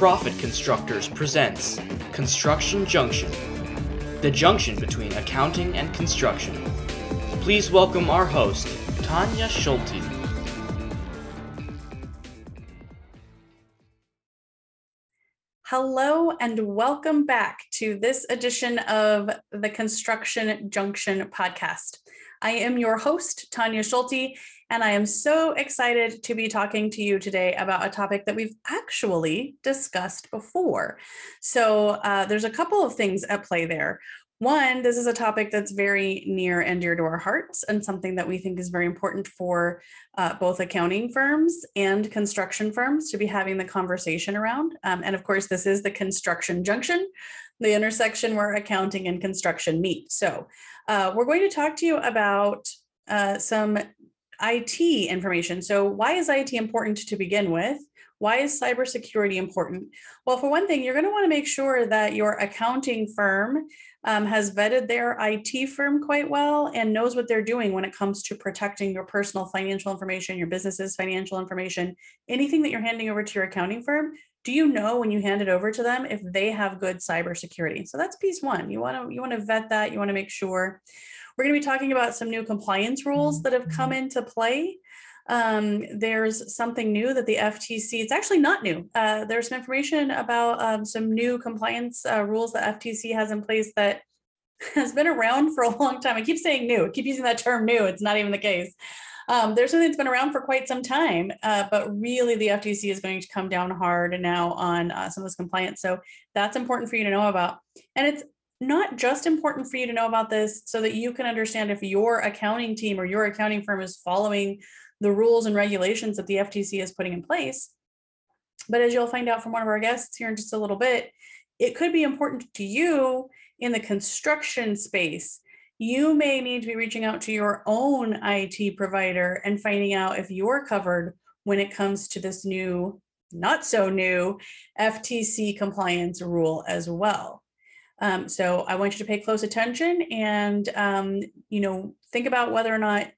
Profit Constructors presents Construction Junction, the junction between accounting and construction. Please welcome our host, Tonya Schulte. Hello and welcome back to this edition of the Construction Junction podcast. I am your host, Tonya Schulte, and I am so excited to be talking to you today about a topic that we've actually discussed before. So, uh, there's a couple of things at play there. One, this is a topic that's very near and dear to our hearts, and something that we think is very important for uh, both accounting firms and construction firms to be having the conversation around. Um, and of course, this is the construction junction, the intersection where accounting and construction meet. So, uh, we're going to talk to you about uh, some IT information. So, why is IT important to begin with? Why is cybersecurity important? Well, for one thing, you're going to want to make sure that your accounting firm um, has vetted their IT firm quite well and knows what they're doing when it comes to protecting your personal financial information, your business's financial information, anything that you're handing over to your accounting firm. Do you know when you hand it over to them if they have good cybersecurity? So that's piece one. You want to you want to vet that. You want to make sure. We're going to be talking about some new compliance rules that have come into play. Um, there's something new that the FTC, it's actually not new. Uh, there's some information about um, some new compliance uh, rules that FTC has in place that has been around for a long time. I keep saying new, I keep using that term new. It's not even the case. Um, there's something that's been around for quite some time, uh, but really the FTC is going to come down hard now on uh, some of this compliance. So that's important for you to know about. And it's not just important for you to know about this so that you can understand if your accounting team or your accounting firm is following the rules and regulations that the FTC is putting in place. But as you'll find out from one of our guests here in just a little bit, it could be important to you in the construction space. You may need to be reaching out to your own IT provider and finding out if you're covered when it comes to this new, not so new FTC compliance rule as well. Um, so I want you to pay close attention and, um, you know, think about whether or not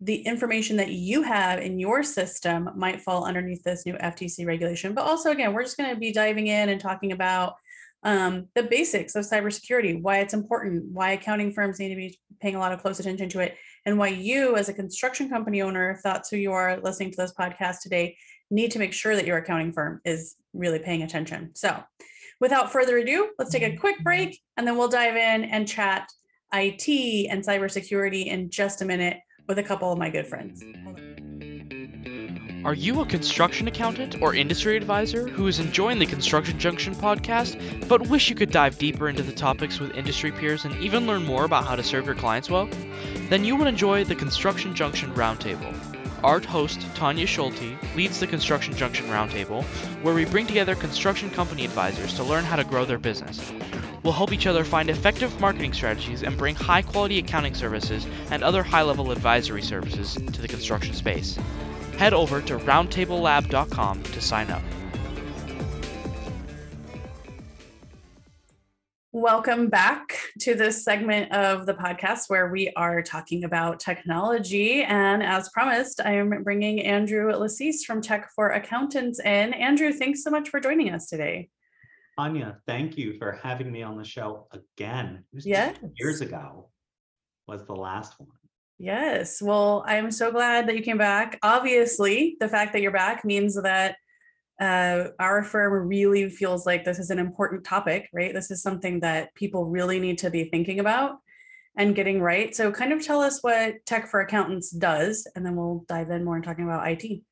the information that you have in your system might fall underneath this new FTC regulation. But also, again, we're just going to be diving in and talking about um, the basics of cybersecurity, why it's important, why accounting firms need to be paying a lot of close attention to it, and why you, as a construction company owner, if that's who you are listening to this podcast today, need to make sure that your accounting firm is really paying attention. So, without further ado, let's take a mm-hmm. quick break and then we'll dive in and chat IT and cybersecurity in just a minute with a couple of my good friends. Are you a construction accountant or industry advisor who is enjoying the Construction Junction podcast, but wish you could dive deeper into the topics with industry peers and even learn more about how to serve your clients well? Then you will enjoy the Construction Junction Roundtable. Art host Tonya Schulte leads the Construction Junction Roundtable, where we bring together construction company advisors to learn how to grow their business. We'll help each other find effective marketing strategies and bring high quality accounting services and other high level advisory services to the construction space. Head over to roundtablelab.com to sign up. Welcome back to this segment of the podcast where we are talking about technology. And as promised, I am bringing Andrew Lassise from Tech for Accountants in. Andrew, thanks so much for joining us today. Anya, thank you for having me on the show again. Yes. Years ago was the last one. Yes. Well, I'm so glad that you came back. Obviously, the fact that you're back means that uh, our firm really feels like this is an important topic, right? This is something that people really need to be thinking about and getting right. So, kind of tell us what Tech for Accountants does, and then we'll dive in more and talking about IT.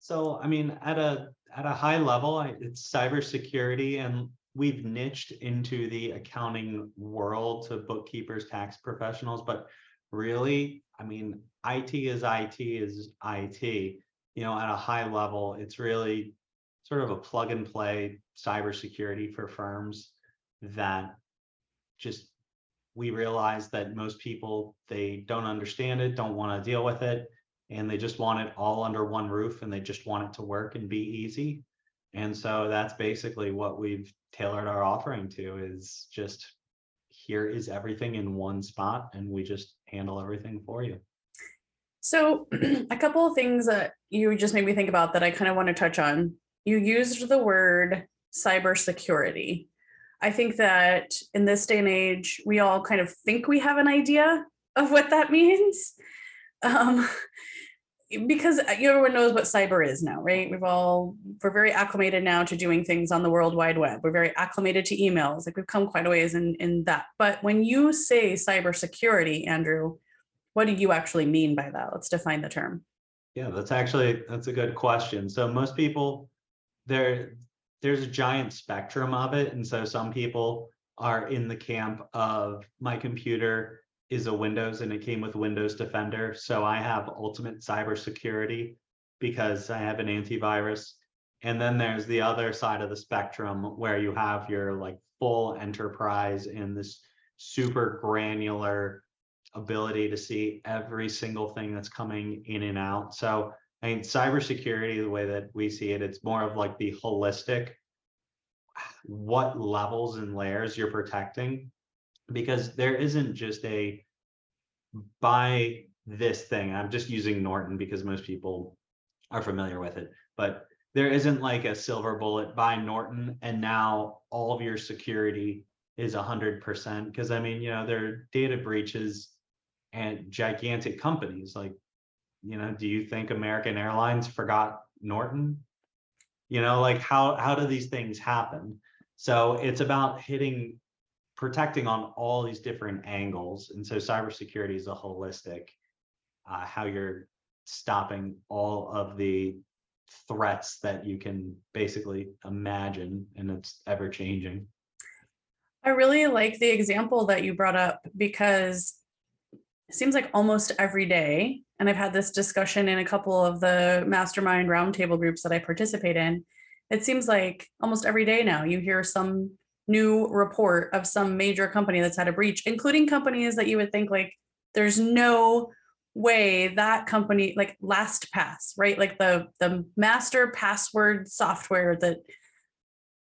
So, I mean, at a at a high level, it's cybersecurity, and we've niched into the accounting world to bookkeepers, tax professionals, but really, I mean, IT is IT is IT you know, at a high level, it's really sort of a plug and play cybersecurity for firms that just we realize that most people they don't understand it, don't want to deal with it, and they just want it all under one roof and they just want it to work and be easy. And so that's basically what we've tailored our offering to is just here is everything in one spot and we just handle everything for you. So, a couple of things that you just made me think about that I kind of want to touch on. you used the word cybersecurity. I think that in this day and age, we all kind of think we have an idea of what that means. Um, because uh, everyone knows what cyber is now, right? We've all, we're very acclimated now to doing things on the World Wide Web. We're very acclimated to emails. Like we've come quite a ways in, in that. But when you say cybersecurity, Andrew, what do you actually mean by that? Let's define the term. Yeah, that's actually, that's a good question. So most people, there, there's a giant spectrum of it. And so some people are in the camp of my computer is a Windows and it came with Windows Defender. So I have ultimate cybersecurity because I have an antivirus. And then there's the other side of the spectrum where you have your like full enterprise in this super granular ability to see every single thing that's coming in and out. So I mean, cybersecurity, the way that we see it, it's more of like the holistic, what levels and layers you're protecting, because there isn't just a buy this thing. I'm just using Norton because most people are familiar with it, but there isn't like a silver bullet buy Norton and now all of your security is hundred percent. Because I mean, you know, there are data breaches and gigantic companies like, you know, do you think American Airlines forgot Norton? You know, like how how do these things happen? So it's about hitting protecting on all these different angles. And so cybersecurity is a holistic, uh, how you're stopping all of the threats that you can basically imagine and it's ever changing. I really like the example that you brought up because it seems like almost every day, and I've had this discussion in a couple of the mastermind roundtable groups that I participate in. It seems like almost every day now you hear some new report of some major company that's had a breach, including companies that you would think like there's no way that company like LastPass, right? Like the the master password software that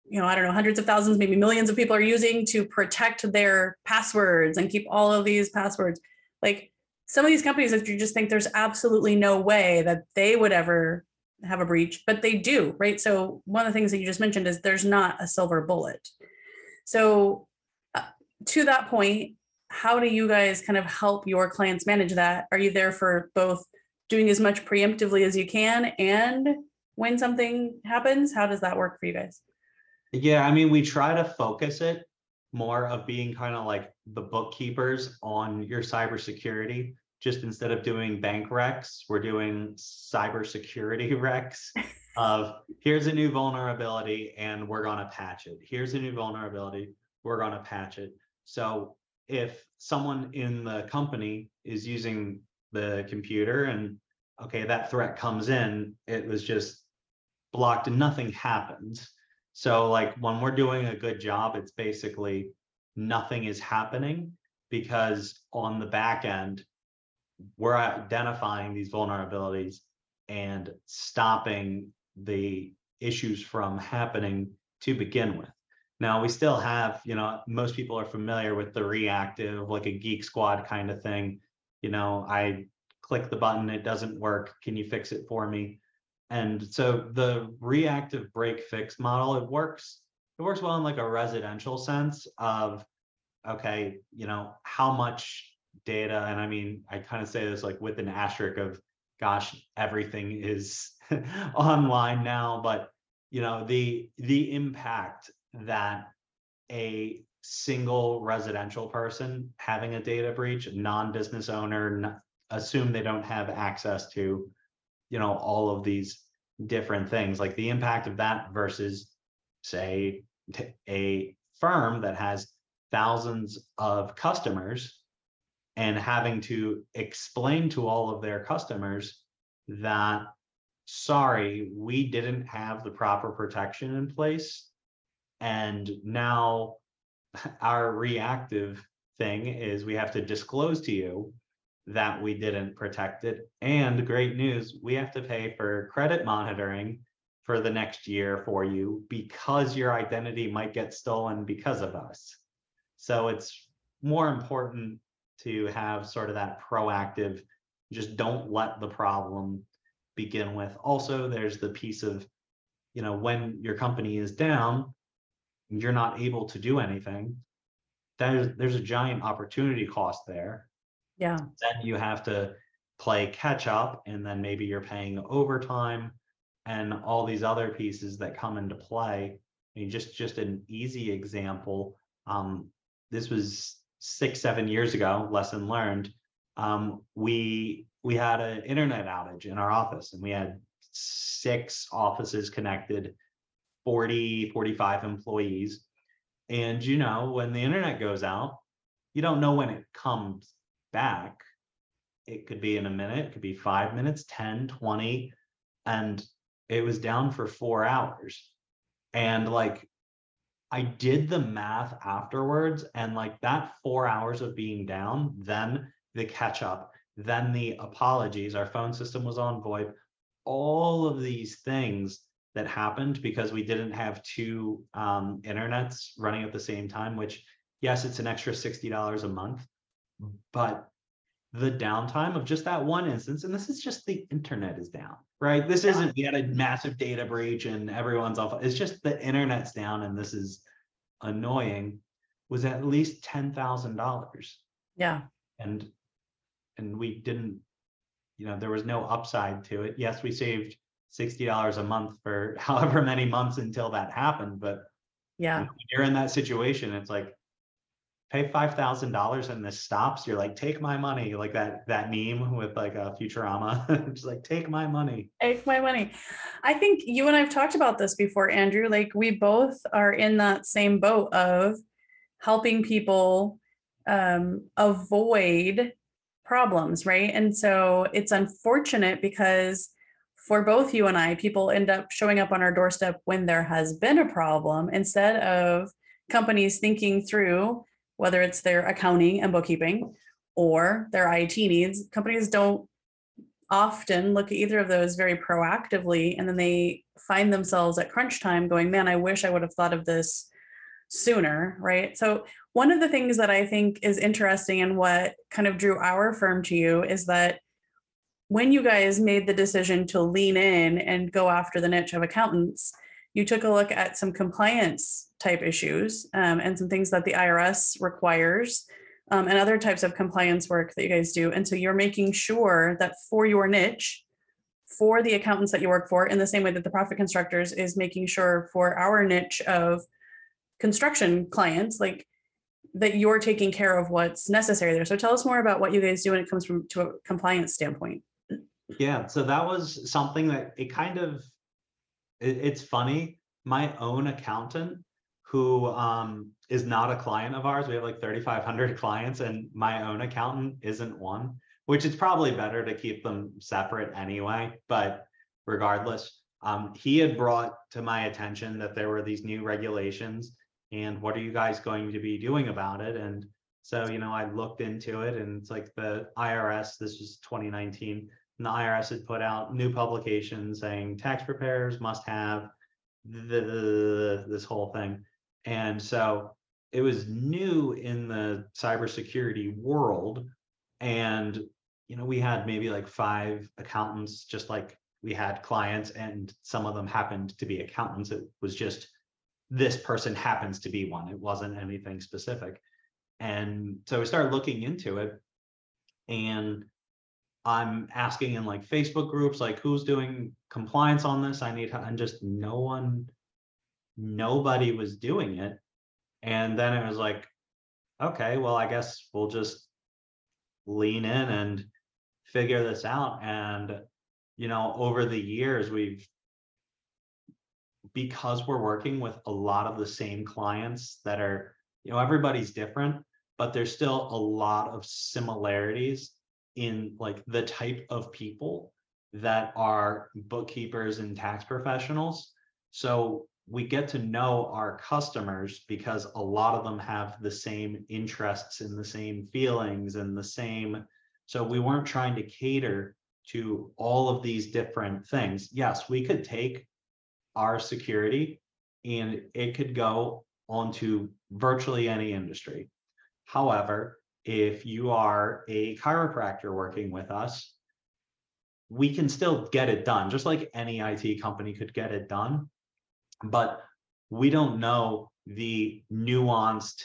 you know, I don't know, hundreds of thousands, maybe millions of people are using to protect their passwords and keep all of these passwords. Like some of these companies that you just think there's absolutely no way that they would ever have a breach, but they do, right? So one of the things that you just mentioned is there's not a silver bullet. So, uh, to that point, how do you guys kind of help your clients manage that? Are you there for both doing as much preemptively as you can and when something happens? How does that work for you guys? Yeah, I mean, we try to focus it more of being kind of like the bookkeepers on your cybersecurity. Just instead of doing bank recs, we're doing cybersecurity recs of here's a new vulnerability and we're going to patch it. Here's a new vulnerability, we're going to patch it. So if someone in the company is using the computer and okay, that threat comes in, it was just blocked and nothing happens. So like when we're doing a good job, it's basically nothing is happening because on the back end, we're identifying these vulnerabilities and stopping the issues from happening to begin with. Now we still have, you know, most people are familiar with the reactive, like a geek squad kind of thing. You know, I click the button, it doesn't work. Can you fix it for me? And so the reactive break fix model, it works, it works well in like a residential sense of, okay, you know, how much data, and I mean, I kind of say this like with an asterisk of, gosh, everything is online now, but you know the the impact that a single residential person having a data breach, non-business owner, assume they don't have access to, you know, all of these different things, like the impact of that versus, say, a firm that has thousands of customers and having to explain to all of their customers that sorry, we didn't have the proper protection in place. And now our reactive thing is we have to disclose to you that we didn't protect it. And great news, we have to pay for credit monitoring for the next year for you because your identity might get stolen because of us. So it's more important to have sort of that proactive, just don't let the problem begin with. Also, there's the piece of, you know, when your company is down, you're not able to do anything. There's there's a giant opportunity cost there. Yeah. Then you have to play catch up, and then maybe you're paying overtime and all these other pieces that come into play. I mean, just just an easy example. Um, this was six, seven years ago, lesson learned. Um, we we had an internet outage in our office and we had six offices connected, 40, 45 employees. And you know, when the internet goes out, you don't know when it comes back. It could be in a minute, it could be five minutes, 10, 20, and it was down for four hours. And like I did the math afterwards, and like that four hours of being down, then the catch up, then the apologies, our phone system was on VoIP, all of these things that happened because we didn't have two um, internets running at the same time, which, yes, it's an extra $60 a month, but the downtime of just that one instance, and this is just the internet is down, right? This isn't we had a massive data breach and everyone's off. It's just the internet's down and this is annoying. Was at least ten thousand dollars, Yeah. and and we didn't, you know, there was no upside to it. Yes, we saved sixty dollars a month for however many months until that happened, but Yeah. when you're in that situation, it's like pay five thousand dollars and this stops. You're like, take my money, like that that meme with like a Futurama. Just like take my money. Take my money. I think you and I've talked about this before, Andrew. Like we both are in that same boat of helping people um, avoid problems, right? And so it's unfortunate because for both you and I, people end up showing up on our doorstep when there has been a problem instead of companies thinking through whether it's their accounting and bookkeeping or their IT needs. Companies don't often look at either of those very proactively and then they find themselves at crunch time going man i wish i would have thought of this sooner right so one of the things that i think is interesting and what kind of drew our firm to you is that when you guys made the decision to lean in and go after the niche of accountants you took a look at some compliance type issues um, and some things that the irs requires um, and other types of compliance work that you guys do. And so you're making sure that for your niche, for the accountants that you work for, in the same way that the profit constructors is making sure for our niche of construction clients, like that you're taking care of what's necessary there. So tell us more about what you guys do when it comes from to a compliance standpoint. Yeah, so that was something that it kind of it- it's funny. My own accountant who um is not a client of ours. We have like 3,500 clients, and my own accountant isn't one, which it's probably better to keep them separate anyway. But regardless, um, he had brought to my attention that there were these new regulations, and what are you guys going to be doing about it? And so, you know, I looked into it, and it's like the IRS. This was 2019. And the IRS had put out new publications saying tax preparers must have the this whole thing. And so it was new in the cybersecurity world. And, you know, we had maybe like five accountants, just like we had clients, and some of them happened to be accountants. It was just this person happens to be one. It wasn't anything specific. And so we started looking into it. And I'm asking in like Facebook groups, like who's doing compliance on this? I need, and just no one, nobody was doing it. And then it was like, okay, well, I guess we'll just lean in and figure this out. And, you know, over the years, we've, because we're working with a lot of the same clients that are, you know, everybody's different, but there's still a lot of similarities in like the type of people that are bookkeepers and tax professionals. So we get to know our customers because a lot of them have the same interests and the same feelings and the same. So we weren't trying to cater to all of these different things. Yes, we could take our security and it could go onto virtually any industry. However, if you are a chiropractor working with us, we can still get it done, just like any IT company could get it done. But we don't know the nuanced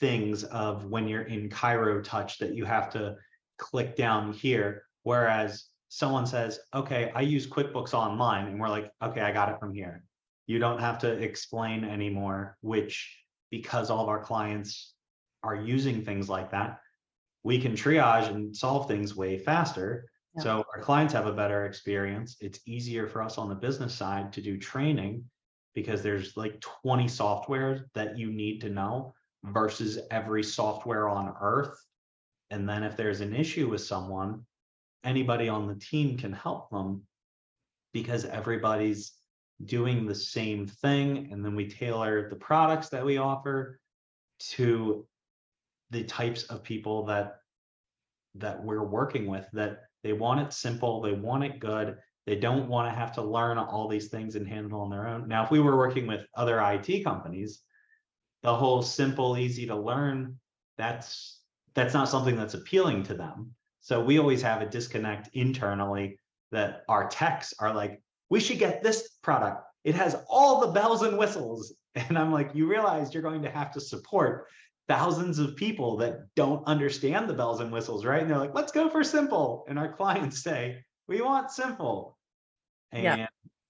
things of when you're in ChiroTouch that you have to click down here. Whereas someone says, okay, I use QuickBooks Online, and we're like, okay, I got it from here. You don't have to explain anymore, which because all of our clients are using things like that, we can triage and solve things way faster. Yeah. So our clients have a better experience. It's easier for us on the business side to do training because there's like 20 software that you need to know versus every software on earth. And then if there's an issue with someone, anybody on the team can help them because everybody's doing the same thing. And then we tailor the products that we offer to the types of people that that we're working with that they want it simple, they want it good, they don't want to have to learn all these things and handle on their own. Now, if we were working with other IT companies, the whole simple, easy to learn, that's that's not something that's appealing to them. So we always have a disconnect internally that our techs are like, we should get this product. It has all the bells and whistles. And I'm like, you realize you're going to have to support thousands of people that don't understand the bells and whistles, right? And they're like, let's go for simple. And our clients say, we want simple. And Yeah.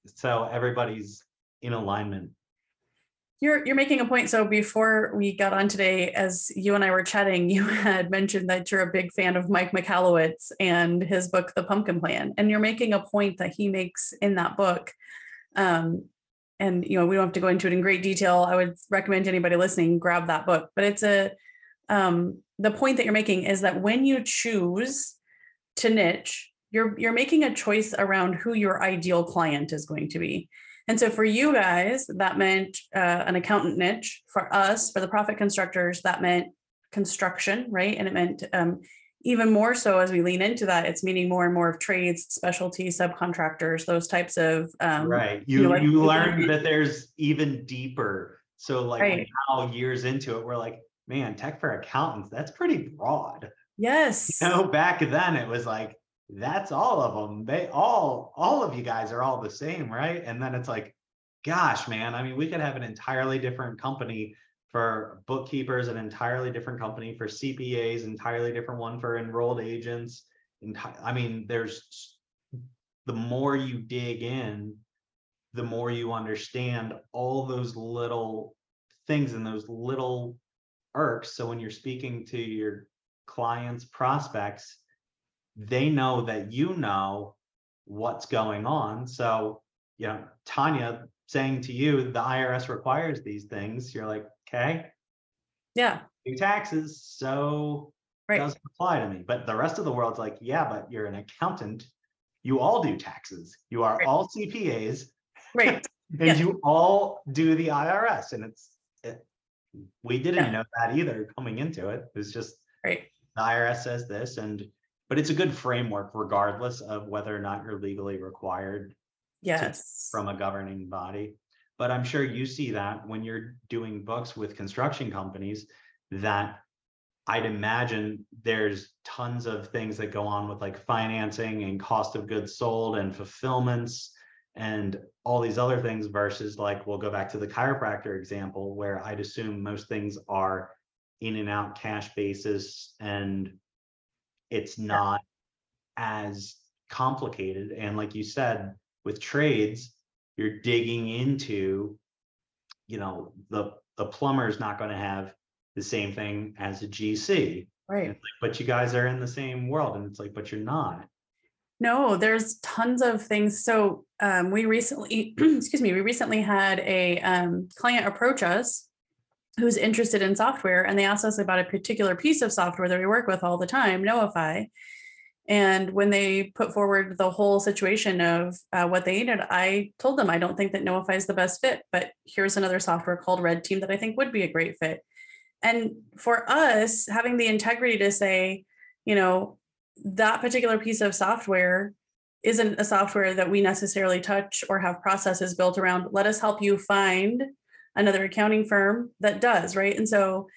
so everybody's in alignment. You're you're making a point. So before we got on today, as you and I were chatting, you had mentioned that you're a big fan of Mike Michalowicz and his book, The Pumpkin Plan. And you're making a point that he makes in that book. Um, and you know, we don't have to go into it in great detail. I would recommend anybody listening grab that book. But it's a um, the point that you're making is that when you choose to niche, you're you're making a choice around who your ideal client is going to be. And so for you guys, that meant uh, an accountant niche. For us, for the profit constructors, that meant construction, right? And it meant um, even more so as we lean into that, it's meaning more and more of trades, specialty, subcontractors, those types of um, Right. you You know, like- you learn that there's even deeper. So like Right. now years into it, we're like, man, tech for accountants, that's pretty broad. Yes. You know, back then it was like, that's all of them. They all, all of you guys are all the same, right? And then it's like, gosh, man, I mean, we could have an entirely different company for bookkeepers, an entirely different company for CPAs, entirely different one for enrolled agents. Enti- I mean, there's the more you dig in, the more you understand all those little things and those little irks. So when you're speaking to your clients, prospects, they know that you know what's going on. So, you know, Tonya saying to you, the IRS requires these things, you're like, okay, Yeah. do taxes, so it Right. doesn't apply to me. But the rest of the world's like, yeah, but you're an accountant. You all do taxes. You are Right. all CPAs Right. and Yeah. you all do the IRS. And it's, it, we didn't Yeah. know that either coming into it. It was just Right. the IRS says this and, but it's a good framework regardless of whether or not you're legally required Yes. from a governing body. But I'm sure you see that when you're doing books with construction companies, that I'd imagine there's tons of things that go on with like financing and cost of goods sold and fulfillments and all these other things versus like, we'll go back to the chiropractor example where I'd assume most things are in and out cash basis and it's not as complicated. And like you said, with trades, you're digging into, you know, the the plumber's not going to have the same thing as a GC. Right. like, but you guys are in the same world, and it's like, but you're not. No, there's tons of things. So um, we recently, excuse me, we recently had a um, client approach us who's interested in software, and they asked us about a particular piece of software that we work with all the time, Knowify. And when they put forward the whole situation of uh, what they needed, I told them I don't think that Knowify is the best fit, but here's another software called Red Team that I think would be a great fit. And for us, having the integrity to say, you know, that particular piece of software isn't a software that we necessarily touch or have processes built around. Let us help you find another accounting firm that does, right? And so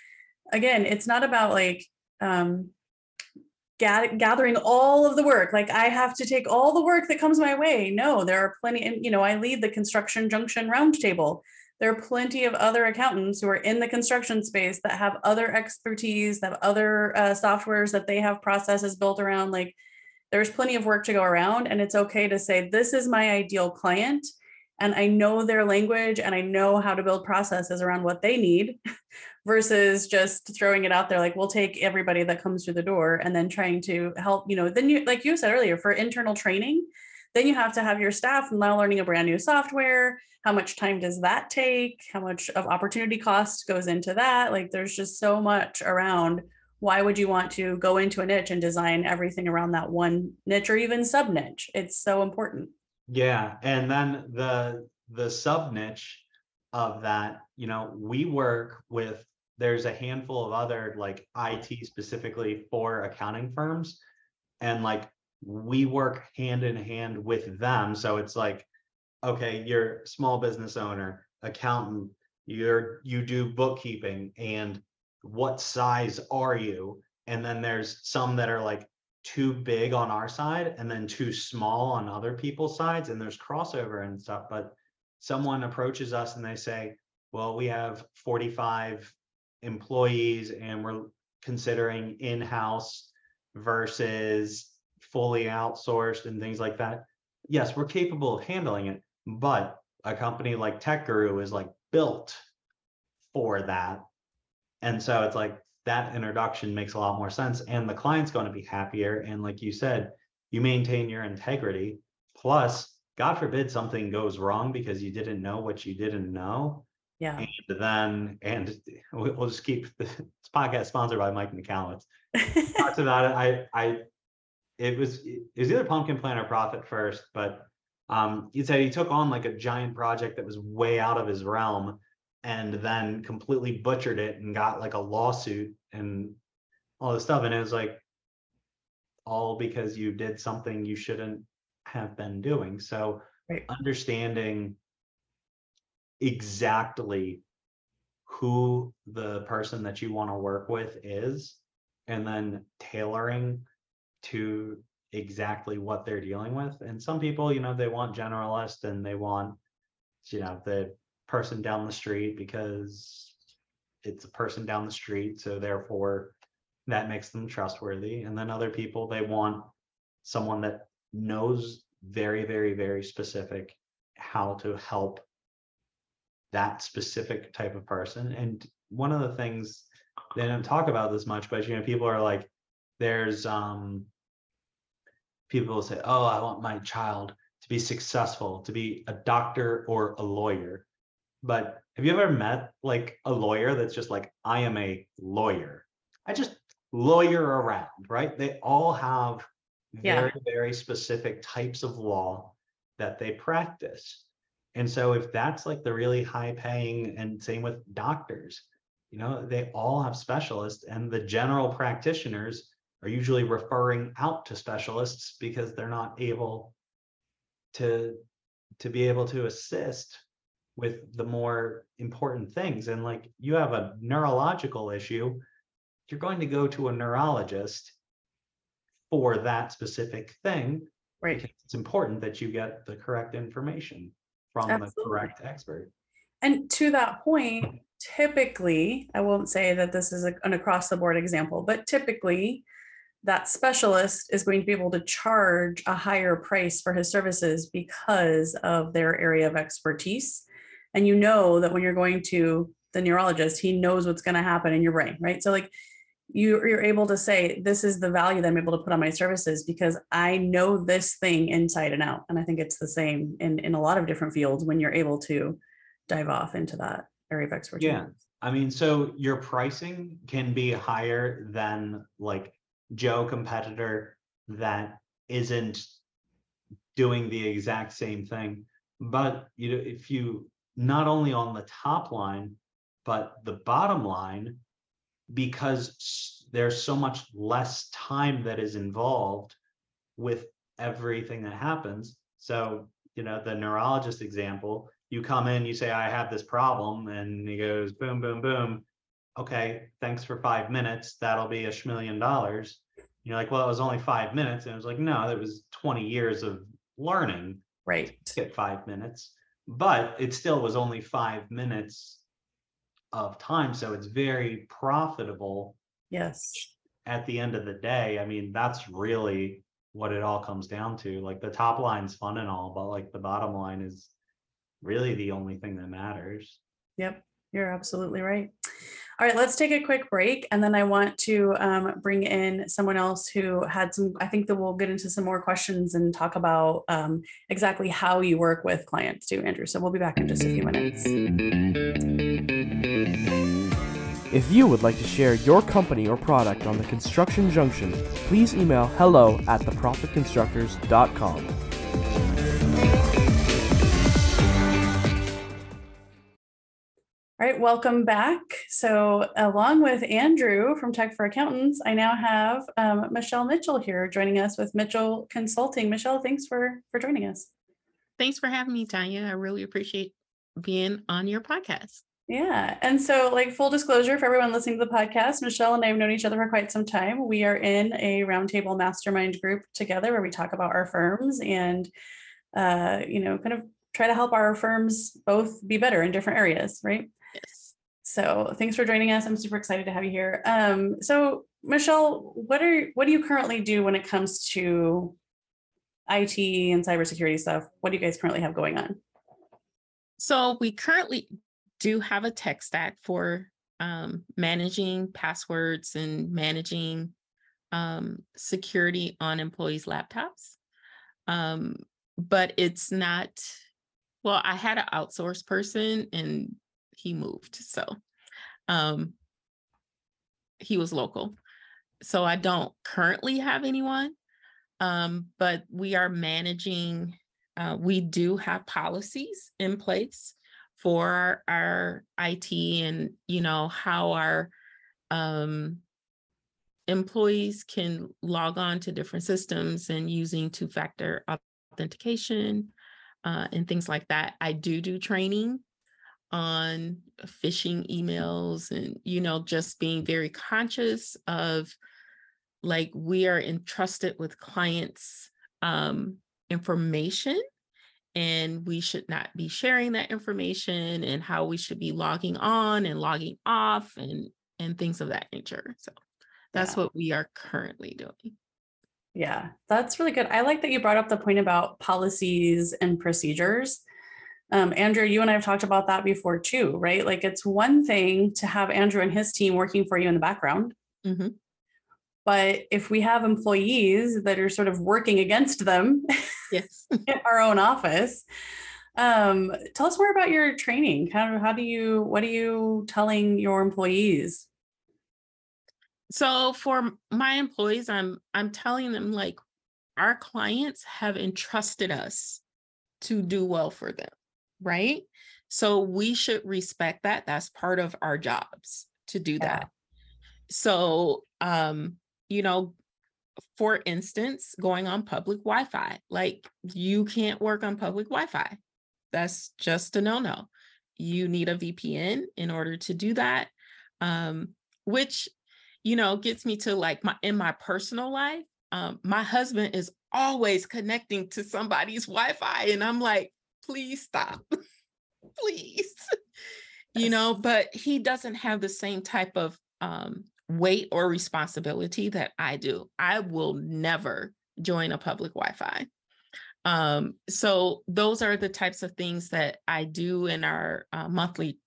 again, it's not about like um gathering all of the work. Like I have to take all the work that comes my way. No, there are plenty, and you know, I lead the construction junction roundtable. There are plenty of other accountants who are in the construction space that have other expertise, that have other uh, softwares that they have processes built around. Like there's plenty of work to go around, and it's okay to say, This is my ideal client. And I know their language and I know how to build processes around what they need versus just throwing it out there like we'll take everybody that comes through the door and then trying to help, you know, then you like you said earlier for internal training, then you have to have your staff now learning a brand new software. How much time does that take? How much of opportunity cost goes into that? Like there's just so much around why would you want to go into a niche and design everything around that one niche or even sub niche? It's so important. Yeah, and then the the sub niche of that, you know, we work with there's a handful of other like IT specifically for accounting firms. And like we work hand in hand with them. So it's like, okay, you're small business owner, accountant, you're you do bookkeeping and what size are you? And then there's some that are like too big on our side and then too small on other people's sides and there's crossover and stuff but someone approaches us and they say well we have 45 employees and we're considering in-house versus fully outsourced and things like that. Yes we're capable of handling it but a company like tech guru is like built for that. And so it's like that introduction makes a lot more sense and the client's going to be happier and like you said you maintain your integrity. Plus god forbid something goes wrong because you didn't know what you didn't know. Yeah. And then and we'll just keep this podcast sponsored by mike Michalowicz talks about it. I i it was it was either pumpkin plan or profit first but um he said he took on like a giant project that was way out of his realm and then completely butchered it and got like a lawsuit and all this stuff. And it was like all because you did something you shouldn't have been doing. So right. understanding exactly who the person that you want to work with is and then tailoring to exactly what they're dealing with and some people you know they want generalist and they want you know the person down the street because it's a person down the street, so therefore that makes them trustworthy. And then other people, they want someone that knows very, very, very specific how to help that specific type of person. And one of the things they don't talk about this much, but you know, people are like, there's um people will say, Oh, I want my child to be successful, to be a doctor or a lawyer. But have you ever met like a lawyer that's just like, I am a lawyer? I just lawyer around, right? They all have Yeah. very, very specific types of law that they practice. And so if that's like the really high paying and same with doctors, you know, they all have specialists and the general practitioners are usually referring out to specialists because they're not able to to be able to assist with the more important things. And like you have a neurological issue, you're going to go to a neurologist for that specific thing. Right. because It's important that you get the correct information from the correct expert. And to that point, typically, I won't say that this is a- an across the board example, but typically, that specialist is going to be able to charge a higher price for his services because of their area of expertise. And you know that when you're going to the neurologist, he knows what's going to happen in your brain, right? So, like, you, you're able to say, This is the value that I'm able to put on my services because I know this thing inside and out. And I think it's the same in, in a lot of different fields when you're able to dive off into that area of expertise. Yeah. I mean, so your pricing can be higher than like Joe competitor that isn't doing the exact same thing. But you know, if you not only on the top line, but the bottom line, because there's so much less time that is involved with everything that happens. So, you know, the neurologist example, you come in, you say, I have this problem, and he goes, boom, boom, boom. Okay, thanks for five minutes. That'll be a schmillion dollars. You're like, well, it was only five minutes. And it was like, no, it was 20 years of learning. Right. Get five minutes, but it still was only five minutes of time. So it's very profitable Yes. at the end of the day. I mean, that's really what it all comes down to. Like the top line's fun and all, but like the bottom line is really the only thing that matters. Yep. You're absolutely right. All right, let's take a quick break. And then I want to um, bring in someone else who had some, I think that we'll get into some more questions and talk about um, exactly how you work with clients too, Andrew. So we'll be back in just a few minutes. If you would like to share your company or product on the Construction Junction, please email hello at theprofitconstructors.com. All right, welcome back. So, along with Andrew from Tech for Accountants, I now have um, Michelle Mitchell here joining us with Mitchell Consulting. Michelle, thanks for for joining us. Thanks for having me, Tonya. I really appreciate being on your podcast. Yeah. And so, like, full disclosure for everyone listening to the podcast, Michelle and I have known each other for quite some time. We are in a roundtable mastermind group together where we talk about our firms and, uh, you know, kind of try to help our firms both be better in different areas, right? So thanks for joining us. I'm super excited to have you here. Um, so Michelle, what are what do you currently do when it comes to IT and cybersecurity stuff? What do you guys currently have going on? So we currently do have a tech stack for um, managing passwords and managing um, security on employees' laptops. Um, but it's not, well, I had an outsourced person and he moved. So um, he was local. So I don't currently have anyone, um, but we are managing, uh, we do have policies in place for our, our IT and, you know, how our um, employees can log on to different systems and using two-factor authentication uh, and things like that. I do do training on phishing emails and you know just being very conscious of like we are entrusted with clients um, information and we should not be sharing that information and how we should be logging on and logging off and and things of that nature so that's Yeah. what we are currently doing Yeah, that's really good. I like that you brought up the point about policies and procedures. Um, Andrew, you and I have talked about that before too, right? Like it's one thing to have Andrew and his team working for you in the background. Mhm. But if we have employees that are sort of working against them yes in our own office, um, tell us more about your training. Of how do you, what are you telling your employees? so for my employees i'm i'm telling them like our clients have entrusted us to do well for them right? So we should respect that that's part of our jobs to do Yeah. that. So um you know for instance going on public wi-fi like you can't work on public wi-fi. That's just a no-no. You need a vpn in order to do that um which you know gets me to like my in my personal life um my husband is always connecting to somebody's wi-fi and i'm like please stop. Please. You know but he doesn't have the same type of um weight or responsibility that i do. I will never join a public wi-fi. Um so those are the types of things that i do in our uh, monthly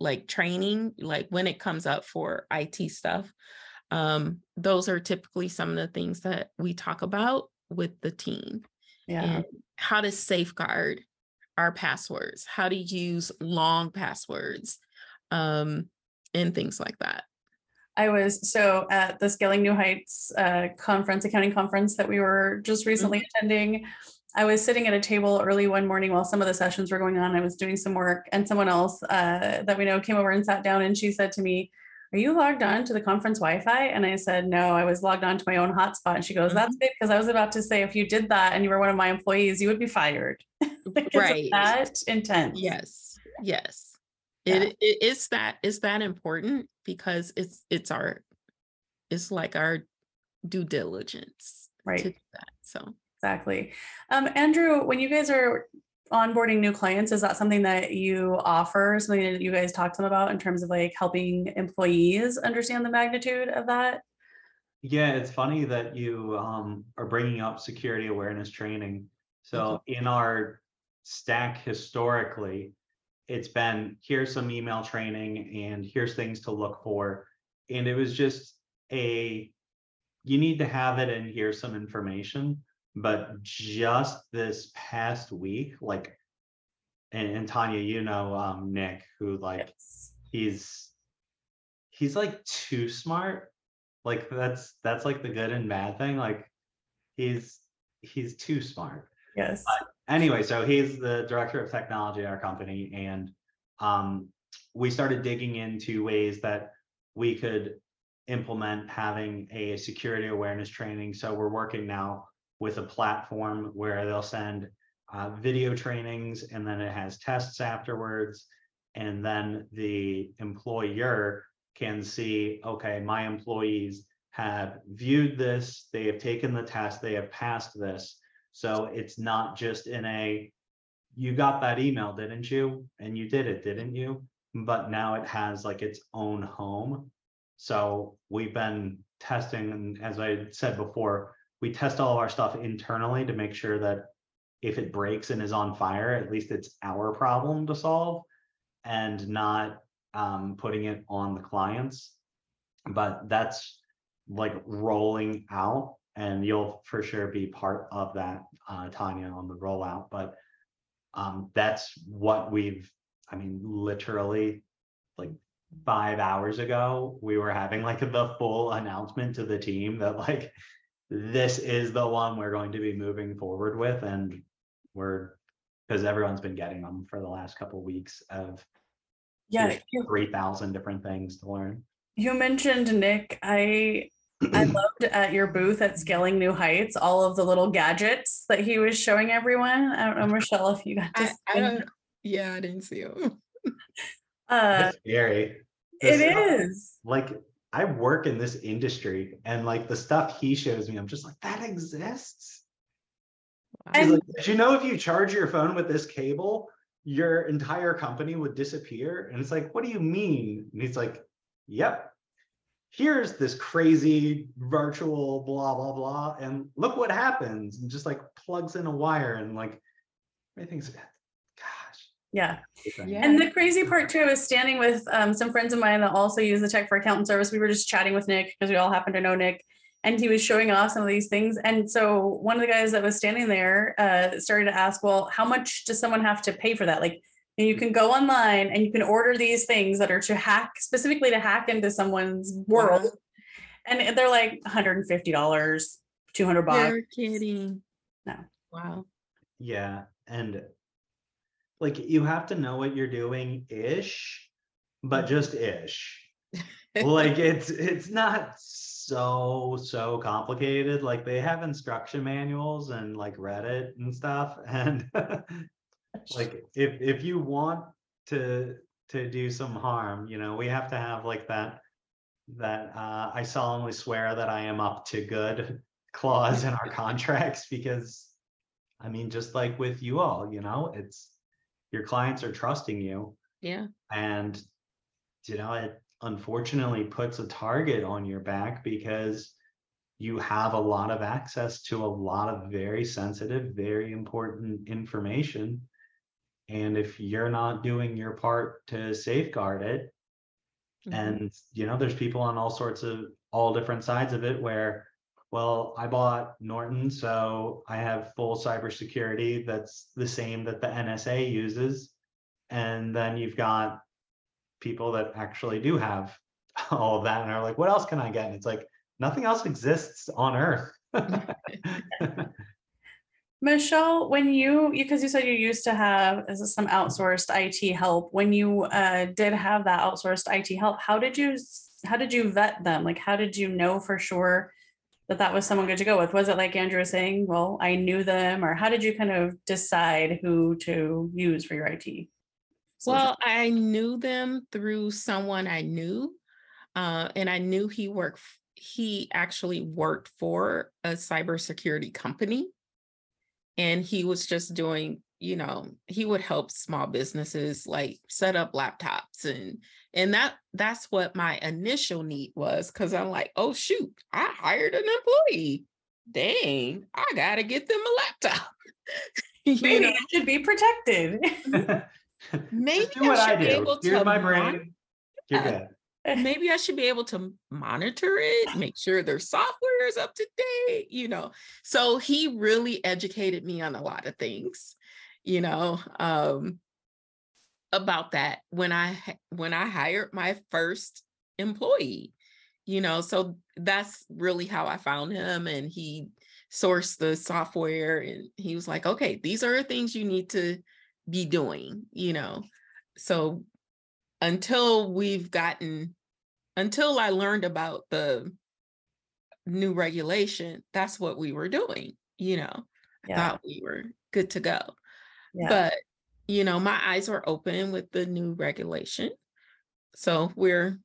like training like when it comes up for it stuff. Um those are typically some of the things that we talk about with the team Yeah. how to safeguard our passwords, how to use long passwords, um, and things like that. I was so at the Scaling New Heights uh, conference, accounting conference that we were just recently attending. I was sitting at a table early one morning while some of the sessions were going on. I was doing some work, and someone else uh, that we know came over and sat down, and she said to me, "Are you logged on to the conference Wi-Fi?" And I said, "No, I was logged on to my own hotspot." And she goes, "That's good because I was about to say if you did that and you were one of my employees, you would be fired." Right. That intense. Yes. Yes. Yeah. It, it it's that that important because it's it's our it's like our due diligence to Right. do that. So Exactly. Um, Andrew, when you guys are onboarding new clients, is that something that you offer, something that you guys talk to them about in terms of like helping employees understand the magnitude of that? Yeah, it's funny that you um are bringing up security awareness training. So in our stack historically, it's been here's some email training and here's things to look for. And it was just a you need to have it and here's some information. But just this past week, like and, and Tonya, you know um Nick, who like Yes. he's he's like too smart like that's that's like the good and bad thing like he's he's too smart Yes. anyway so he's the director of technology at our company and um we started digging into ways that we could implement having a security awareness training so we're working now with a platform where they'll send uh, video trainings and then it has tests afterwards. And then the employer can see okay my employees have viewed this they have taken the test they have passed this. So it's not just in a you got that email didn't you? And you did it didn't you? But now it has like its own home. So we've been testing and as i said before we test all of our stuff internally to make sure that if it breaks and is on fire at least it's our problem to solve and not um, putting it on the clients. But that's like rolling out and you'll for sure be part of that uh, tonya on the rollout. But um, that's what we've i mean literally like five hours ago we were having like the full announcement to the team that like this is the one we're going to be moving forward with and we're because everyone's been getting them for the last couple weeks of Yeah. You, three thousand different things to learn. you mentioned Nick. I I loved at your booth at Scaling New Heights all of the little gadgets that he was showing everyone. I don't know, Michelle, if you got to I, see I don't, yeah, I didn't see him. Uh, It's scary. The it stuff- is. Like I work in this industry and like the stuff he shows me, I'm just like, that exists. He's And- like, Did you know if you charge your phone with this cable, your entire company would disappear? And it's like, what do you mean? And he's like, Yep. Here's this crazy virtual blah blah blah. And look what happens. And just like plugs in a wire and like everything's gosh. Yeah. Yeah. And the crazy part too I was standing with um, some friends of mine that also use the tech for accountant service. We were just chatting with Nick because we all happen to know Nick, and he was showing off some of these things. And so one of the guys that was standing there uh, started to ask, "Well, how much does someone have to pay for that?" Like, you can go online and you can order these things that are to hack specifically to hack into someone's world, Wow. and they're like 150 dollars, 200 bucks. You're kidding. No. Wow. Yeah, and like you have to know what you're doing ish, but just ish. Like it's it's not so so complicated. Like they have instruction manuals and like Reddit and stuff. And like if if you want to to do some harm, you know, we have to have like that that uh I solemnly swear that I am up to good clause in our contracts because I mean, just like with you all, you know, it's your clients are trusting you Yeah. and you know it unfortunately puts a target on your back because you have a lot of access to a lot of very sensitive very important information and if you're not doing your part to safeguard it Mhm. and you know there's people on all sorts of all different sides of it where well i bought norton so i have full cybersecurity that's the same that the nsa uses and then you've got people that actually do have all of that and are like what else can i get and it's like nothing else exists on earth Michelle, when you because you said you used to have some outsourced IT help. When you uh, did have that outsourced IT help, how did you how did you vet them? Like, how did you know for sure that that was someone good to go with? Was it like Andrew was saying, well, I knew them, or how did you kind of decide who to use for your IT? Well, I knew them through someone I knew, uh, and I knew he worked. he actually worked for a cybersecurity company. And he was just doing, you know, he would help small businesses like set up laptops and and that that's what my initial need was because I'm like, oh shoot, I hired an employee. Dang, I gotta get them a laptop. Maybe know, it should be protected. maybe Just do what I I should be able Here's to my brain. You're uh, maybe I should be able to monitor it, make sure their software is up to date, you know. So he really educated me on a lot of things, you know, um, about that when I when I hired my first employee, you know. So that's really how I found him, and he sourced the software, and he was like, "Okay, these are the things you need to be doing," you know. So until we've gotten until I learned about the new regulation, that's what we were doing, you know. I Yeah. thought we were good to go. Yeah. But, you know, my eyes were open with the new regulation. So we're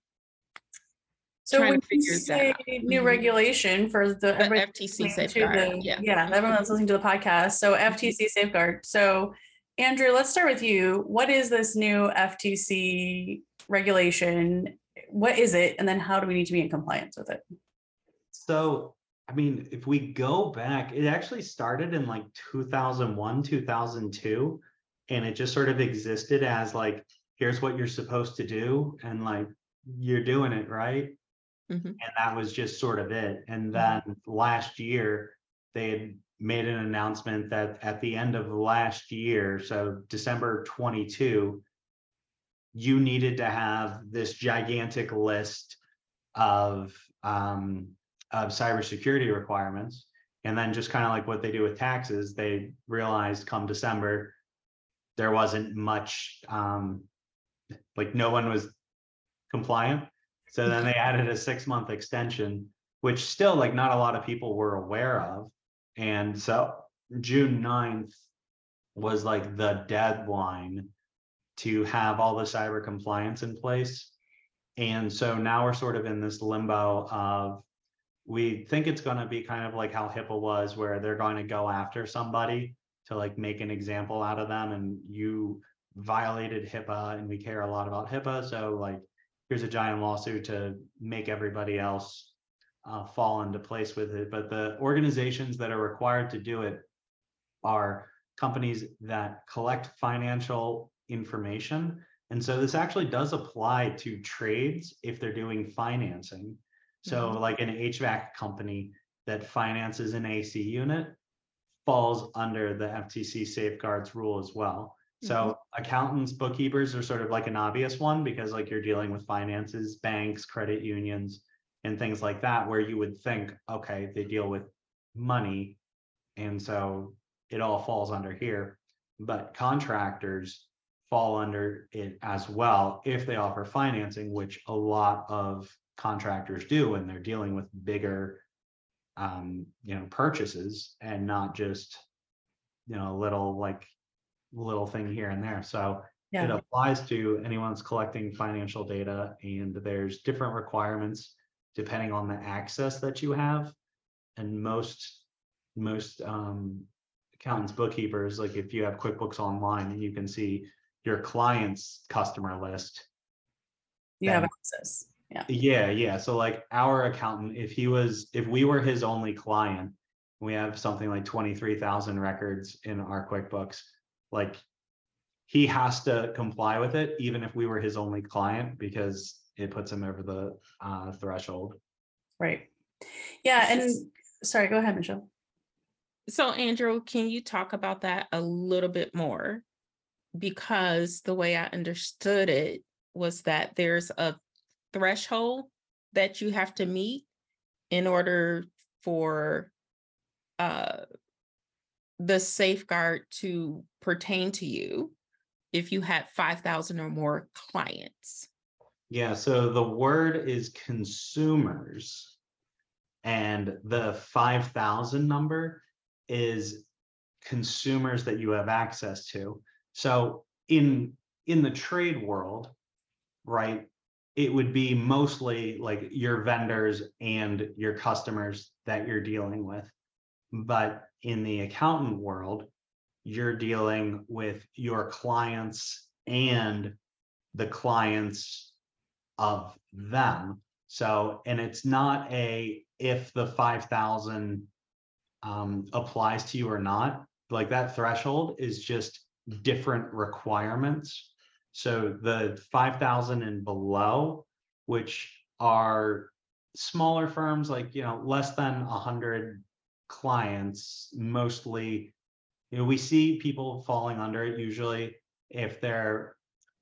So trying when to figure that say out. new Mhm. regulation for the, the FTC safeguard. the- Yeah. yeah, everyone that's listening to the podcast. So FTC safeguard. So Andrew, let's start with you. What is this new FTC regulation? What is it? And then how do we need to be in compliance with it? So, I mean, if we go back, it actually started in like two thousand one, two thousand two. And it just sort of existed as like, here's what you're supposed to do, and like, you're doing it, right? Mhm. And that was just sort of it. And Mhm. then last year, they had made an announcement that at the end of last year, so December twenty-two, you needed to have this gigantic list of um of cybersecurity requirements. And then just kind of like what they do with taxes, they realized come December, there wasn't much um like no one was compliant. So then they added a six month extension, which still like not a lot of people were aware of. And so June 9th was like the deadline to have all the cyber compliance in place. And so now we're sort of in this limbo of we think it's going to be kind of like how HIPAA was, where they're going to go after somebody to like make an example out of them. And you violated HIPAA, and we care a lot about HIPAA. So, like, here's a giant lawsuit to make everybody else uh, fall into place with it. But the organizations that are required to do it are companies that collect financial information. And so this actually does apply to trades if they're doing financing. So Mhm. like an HVAC company that finances an AC unit falls under the FTC safeguards rule as well. So accountants, bookkeepers are sort of like an obvious one because like you're dealing with finances, banks, credit unions, and things like that, where you would think, okay, they deal with money. And so it all falls under here. But contractors fall under it as well if they offer financing, which a lot of contractors do when they're dealing with bigger um, you know, purchases and not just, you know, a little like little thing here and there. So it applies to anyone that's collecting financial data and there's different requirements depending on the access that you have. And most, most um accountants, bookkeepers, like if you have QuickBooks Online and you can see your client's customer list. You have access. Yeah. Yeah, yeah. So like our accountant, if he was, if we were his only client, we have something like twenty-three thousand records in our QuickBooks, like. He has to comply with it, even if we were his only client, because it puts him over the uh threshold. Right. Yeah. And sorry, go ahead, Michelle. So, Andrew, can you talk about that a little bit more? Because the way I understood it was that there's a threshold that you have to meet in order for uh, the safeguard to pertain to you if you had 5,000 or more clients. Yeah, so the word is consumers. And the five thousand number is consumers that you have access to. So in in the trade world, right? It would be mostly like your vendors and your customers that you're dealing with. But in the accountant world, you're dealing with your clients and the clients of them. So, and it's not a if the five thousand um, applies to you or not. Like that threshold is just different requirements. So the five thousand and below, which are smaller firms, like you know, less than a hundred clients, mostly. You know, we see people falling under it usually if they're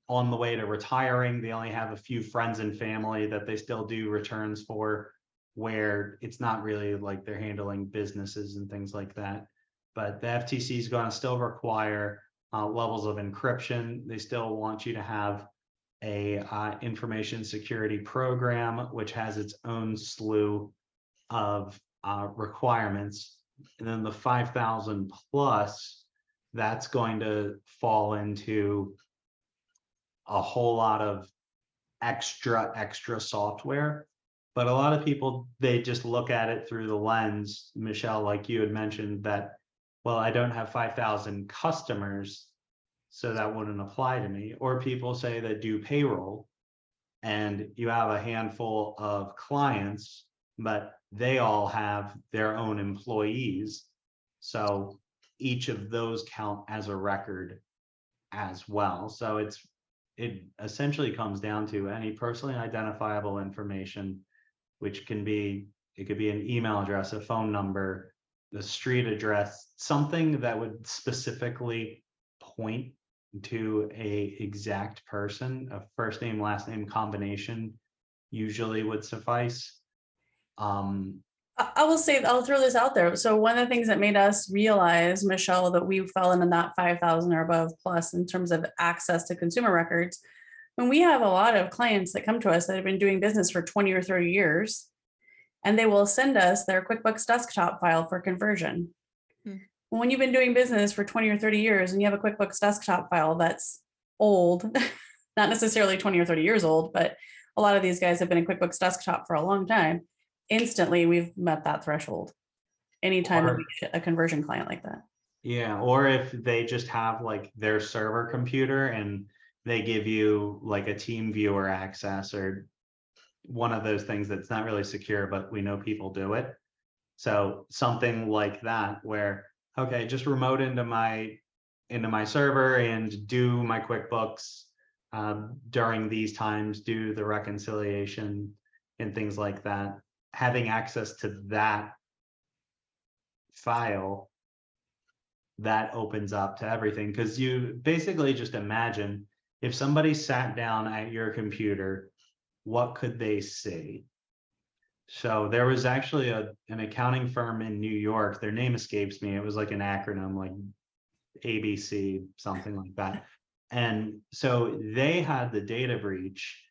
on the way to retiring, they only have a few friends and family that they still do returns for, where it's not really like they're handling businesses and things like that. But the FTC is going to still require uh, levels of encryption. They still want you to have a uh, information security program, which has its own slew of uh, requirements. And then the 5,000 plus, that's going to fall into a whole lot of extra, extra software. But a lot of people, they just look at it through the lens, Michelle, like you had mentioned, that, well, I don't have 5,000 customers, so that wouldn't apply to me. Or people say that do payroll and you have a handful of clients, but they all have their own employees. So each of those count as a record as well. So it's it essentially comes down to any personally identifiable information, which can be it could be an email address, a phone number, the street address, something that would specifically point to a exact person, a first name, last name combination usually would suffice. Um, I will say, I'll throw this out there. So one of the things that made us realize, Michelle, that we fell into that five thousand or above plus in terms of access to consumer records. When we have a lot of clients that come to us that have been doing business for twenty or thirty years. And they will send us their QuickBooks desktop file for conversion. Hmm. When you've been doing business for twenty or thirty years and you have a QuickBooks desktop file that's old, not necessarily twenty or thirty years old, but a lot of these guys have been in QuickBooks desktop for a long time instantly we've met that threshold. Anytime that Or- we get a conversion client like that. Yeah, or if they just have like their server computer and they give you like a TeamViewer access or one of those things that's not really secure, but we know people do it. So something like that where, okay, just remote into my into my server and do my QuickBooks um, during these times, do the reconciliation and things like that. Having access to that file that opens up to everything because you basically just imagine if somebody sat down at your computer, what could they see? So there was actually a an accounting firm in New York. Their name escapes me. It was like an acronym, like ABC, something like that. And so they had the data breach,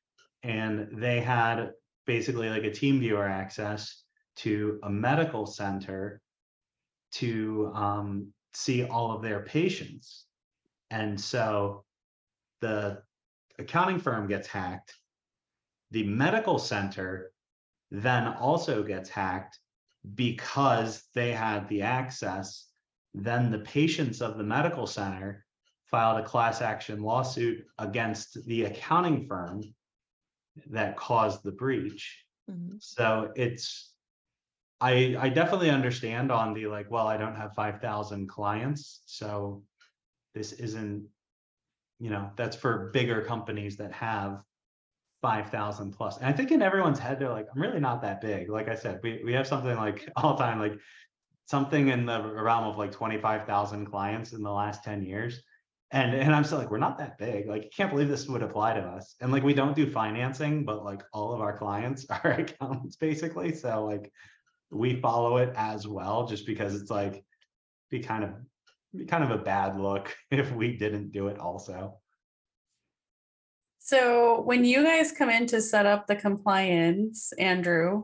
and they had basically like a TeamViewer access to a medical center to um, see all of their patients. And so the accounting firm gets hacked. The medical center then also gets hacked because they had the access. Then the patients of the medical center filed a class action lawsuit against the accounting firm that caused the breach. Mhm. So it's, I, I definitely understand on the like, well, I don't have five thousand clients, so this isn't, you know, that's for bigger companies that have five thousand plus. And I think in everyone's head, they're like, I'm really not that big. Like I said, we, we have something like all time, like something in the realm of like twenty-five thousand clients in the last ten years. And, and I'm still like, we're not that big. Like, I can't believe this would apply to us. And like, we don't do financing, but like all of our clients are accountants basically. So like, we follow it as well, just because it's like, be kind of, be kind of a bad look if we didn't do it also. So when you guys come in to set up the compliance, Andrew,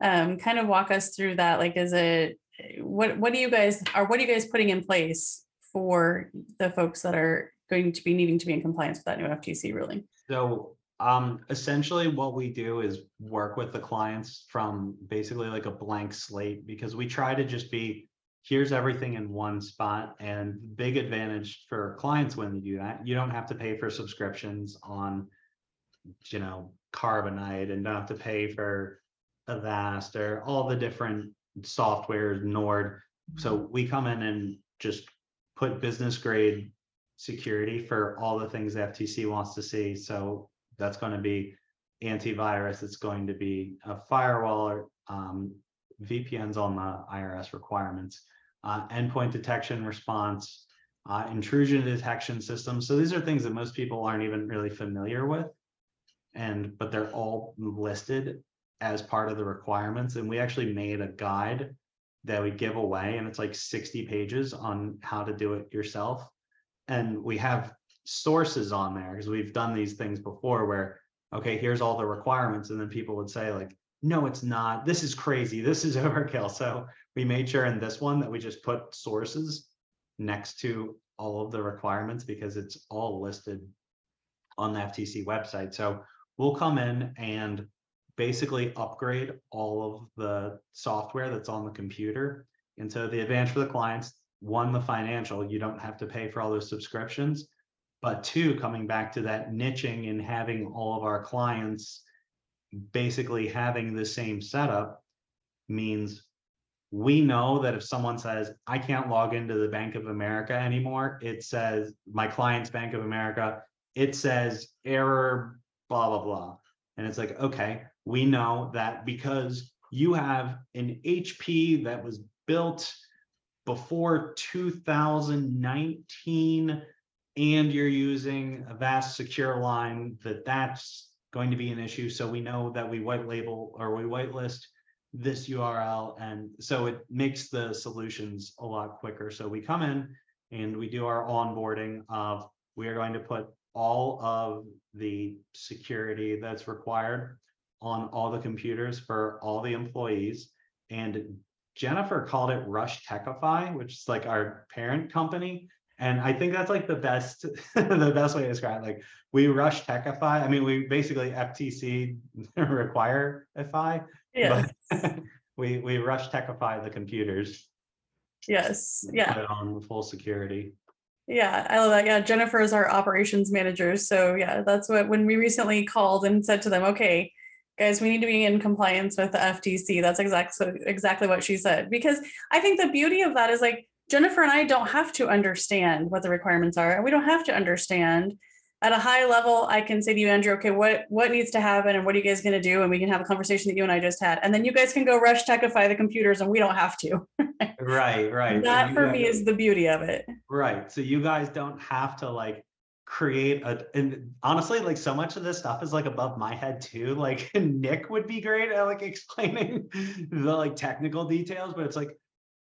um, kind of walk us through that. Like, is it, what, what do you guys, are what are you guys putting in place for the folks that are going to be needing to be in compliance with that new FTC ruling? So Um, essentially what we do is work with the clients from basically like a blank slate because we try to just be. Here's everything in one spot and big advantage for clients when they do that, you don't have to pay for subscriptions on. You know, Carbonite and don't have to pay for Avast or all the different softwares, Nord. So we come in and just put business grade security for all the things the FTC wants to see. So that's going to be antivirus. It's going to be a firewall or um, VPNs on the IRS requirements, uh, endpoint detection response, uh, intrusion detection systems. So these are things that most people aren't even really familiar with. And but they're all listed as part of the requirements. And we actually made a guide that we give away, and it's like 60 pages on how to do it yourself. And we have sources on there because we've done these things before where, okay, here's all the requirements. And then people would say, like, no, it's not. This is crazy. This is overkill. So we made sure in this one that we just put sources next to all of the requirements because it's all listed on the FTC website. So we'll come in and basically upgrade all of the software that's on the computer. And so the advantage for the clients, one, the financial, you don't have to pay for all those subscriptions. But two, coming back to that niching and having all of our clients basically having the same setup means we know that if someone says, I can't log into the Bank of America anymore, it says my client's Bank of America, it says error, blah, blah, blah. And it's like, okay, we know that because you have an HP that was built before 2019 and you're using Avast SecureLine that that's going to be an issue. So we know that we white label or we whitelist this URL. And so it makes the solutions a lot quicker. So we come in and we do our onboarding of we are going to put all of the security that's required on all the computers for all the employees. And Jennifer called it Rush Techify, which is like our parent company. And I think that's like the best, the best way to describe it. Like we rush Techify. I mean, we basically FTC require FI. Yes. but We, we rush Techify the computers. Yes. and Yeah. Put it on full security. Yeah, I love that. Yeah, Jennifer is our operations manager. So yeah, that's what when we recently called and said to them, okay, guys, we need to be in compliance with the FTC. That's exactly exactly what she said. Because I think the beauty of that is like Jennifer and I don't have to understand what the requirements are, and we don't have to understand at a high level. I can say to you, Andrew, okay, what what needs to happen, and what are you guys going to do, and we can have a conversation that you and I just had, and then you guys can go rush techify the computers, and we don't have to. Right, right. That you for guys- me is the beauty of it. Right. So you guys don't have to like create a and honestly, like so much of this stuff is like above my head too. Like Nick would be great at like explaining the like technical details, but it's like,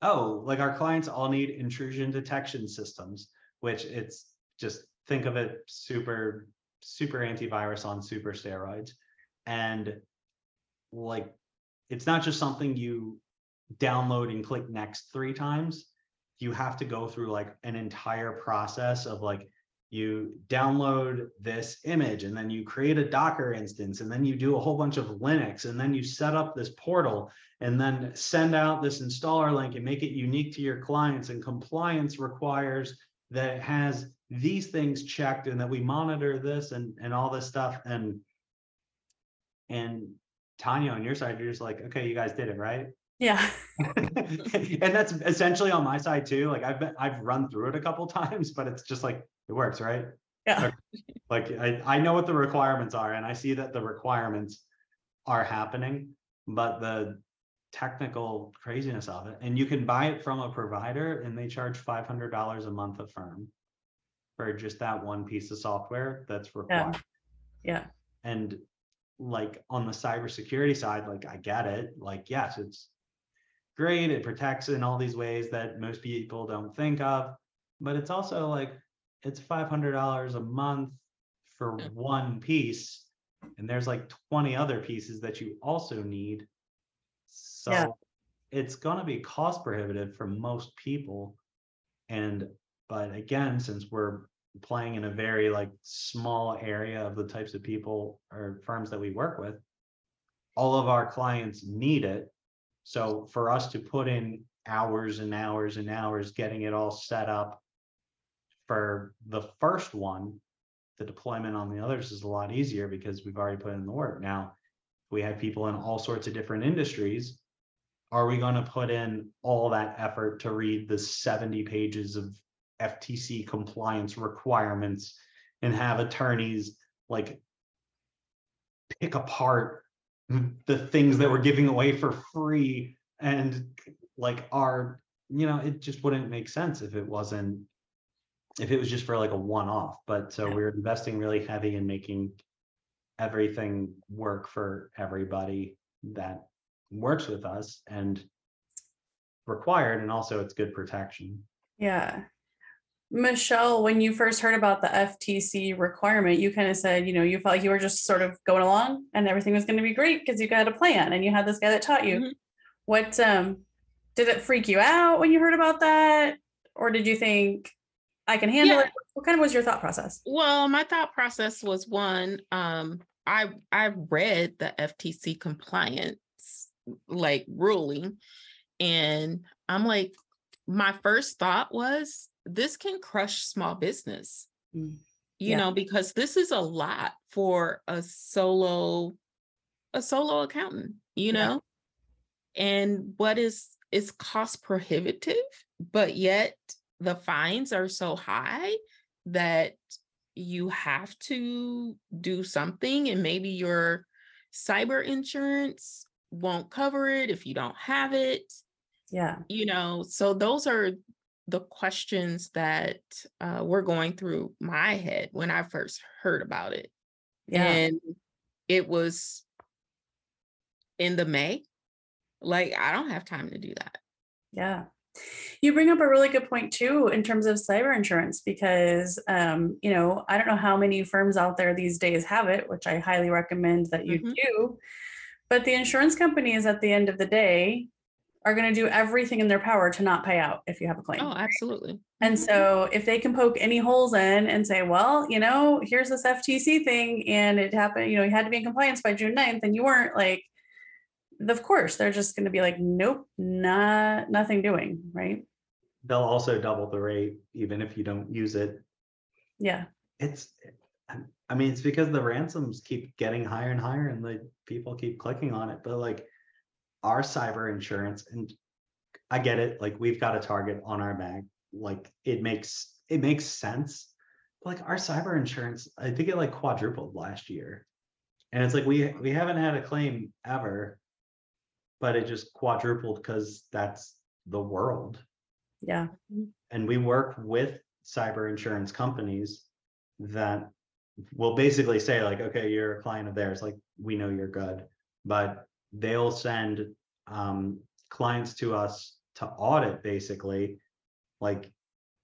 oh, like our clients all need intrusion detection systems, which it's just think of it super, super antivirus on super steroids. And like it's not just something you download and click next three times you have to go through like an entire process of like you download this image and then you create a docker instance and then you do a whole bunch of linux and then you set up this portal and then send out this installer link and make it unique to your clients and compliance requires that it has these things checked and that we monitor this and and all this stuff and and Tonya on your side you're just like okay you guys did it right Yeah. and that's essentially on my side too. Like I've been, I've run through it a couple times, but it's just like it works, right? Yeah. Like I, I know what the requirements are and I see that the requirements are happening, but the technical craziness of it, and you can buy it from a provider and they charge five hundred dollars a month a firm for just that one piece of software that's required. Yeah. And like on the cybersecurity side, like I get it. Like, yes, it's great. It protects in all these ways that most people don't think of. But it's also like it's five hundred dollars a month for Mm. one piece. And there's like 20 other pieces that you also need. So Yeah. it's gonna be cost prohibitive for most people. And but again, since we're playing in a very like small area of the types of people or firms that we work with. All of our clients need it. So for us to put in hours and hours and hours getting it all set up for the first one, the deployment on the others is a lot easier because we've already put in the work. Now, we have people in all sorts of different industries. Are we going to put in all that effort to read the 70 pages of FTC compliance requirements and have attorneys like pick apart the things that we're giving away for free and like are you know it just wouldn't make sense if it wasn't if it was just for like a one-off. But so we're investing really heavy in making everything work for everybody that works with us and required and also it's good protection. Yeah. Michelle, when you first heard about the FTC requirement, you kind of said, you know, you felt like you were just sort of going along and everything was going to be great because you got a plan and you had this guy that taught you. Mhm. What um did it freak you out when you heard about that? Or did you think I can handle Yeah. it? What kind of was your thought process? Well, my thought process was one, um, I I read the FTC compliance like ruling, and I'm like, my first thought was this can crush small business, Mm, you yeah. know, because this is a lot for a solo a solo accountant, you Yeah. know, and what is is cost prohibitive, but yet the fines are so high that you have to do something and maybe your cyber insurance won't cover it if you don't have it Yeah. you know so those are the questions that uh, were going through my head when i first heard about it Yeah. and it was in the may like i don't have time to do that Yeah. You bring up a really good point too in terms of cyber insurance because um, you know, I don't know how many firms out there these days have it, which I highly recommend that you Mhm. do. But the insurance companies at the end of the day are going to do everything in their power to not pay out if you have a claim. oh absolutely And Mhm. so if they can poke any holes in and say, well, you know, here's this FTC thing and it happened, you know, you had to be in compliance by June 9th and you weren't like, of course, they're just going to be like, nope, not nothing doing, right? they'll also double the rate even if you don't use it Yeah. it's i mean it's because the ransoms keep getting higher and higher and the people keep clicking on it but like our cyber insurance and i get it like we've got a target on our back like it makes it makes sense. Like our cyber insurance i think it like quadrupled last year. And it's like we we haven't had a claim ever but it just quadrupled because that's the world. Yeah. and we work with cyber insurance companies that will basically say like okay you're a client of theirs like we know you're good. But they'll send um, clients to us to audit basically like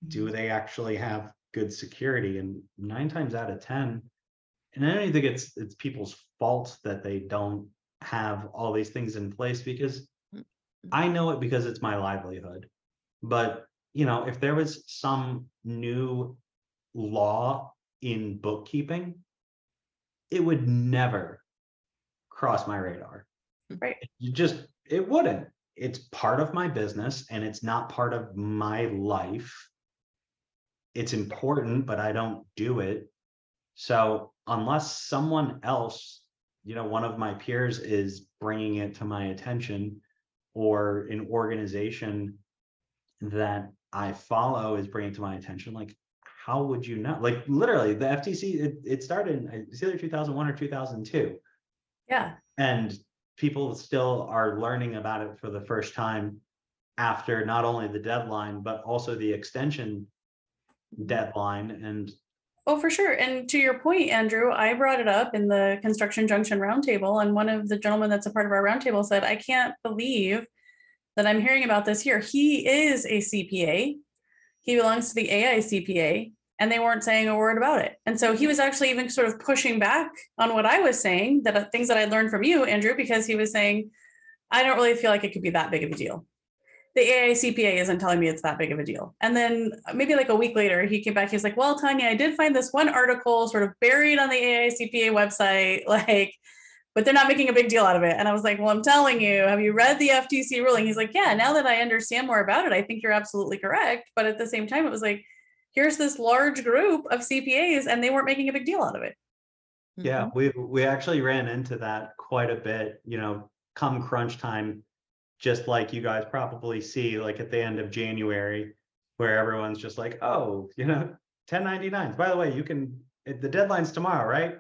do they actually have good security? And nine times out of ten and i don't even think it's it's people's fault that they don't have all these things in place because i know it because it's my livelihood. But you know if there was some new law in bookkeeping it would never cross my radar Right. you just it wouldn't. It's part of my business and it's not part of my life. It's important but i don't do it. So unless someone else you know one of my peers is bringing it to my attention or an organization that i follow is bringing it to my attention like how would you know? Like literally the ftc it, it started in it's either 2001 or 2002 Yeah. and people still are learning about it for the first time after not only the deadline but also the extension deadline and Oh, for sure. And to your point, Andrew, I brought it up in the construction junction roundtable, and one of the gentlemen that's a part of our roundtable said, I can't believe that I'm hearing about this here. He is a CPA. He belongs to the AICPA, and they weren't saying a word about it. And so he was actually even sort of pushing back on what I was saying, that uh, things that I learned from you, Andrew, because he was saying, I don't really feel like it could be that big of a deal. the AICPA isn't telling me it's that big of a deal. And then maybe like a week later, he came back. He's like, Well, Tonya, I did find this one article sort of buried on the AICPA website, like, but they're not making a big deal out of it. And I was like, Well, I'm telling you, have you read the FTC ruling? He's like, Yeah, now that I understand more about it, I think you're absolutely correct. But at the same time, it was like, here's this large group of CPAs, and they weren't making a big deal out of it. Yeah, Mhm. we we actually ran into that quite a bit, you know, come crunch time, just like you guys probably see like at the end of January, where everyone's just like, oh, you know, 1099s. By the way, you can the deadline's tomorrow, right?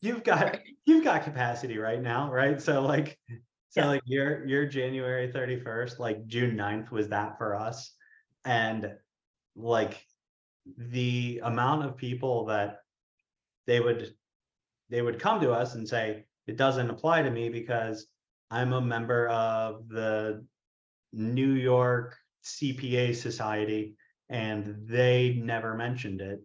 You've got Right. you've got capacity right now, right? So like so Yeah. like your your January 31st, like June 9th was that for us. And like the amount of people that they would they would come to us and say it doesn't apply to me because i'm a member of the new york cpa society and they never mentioned it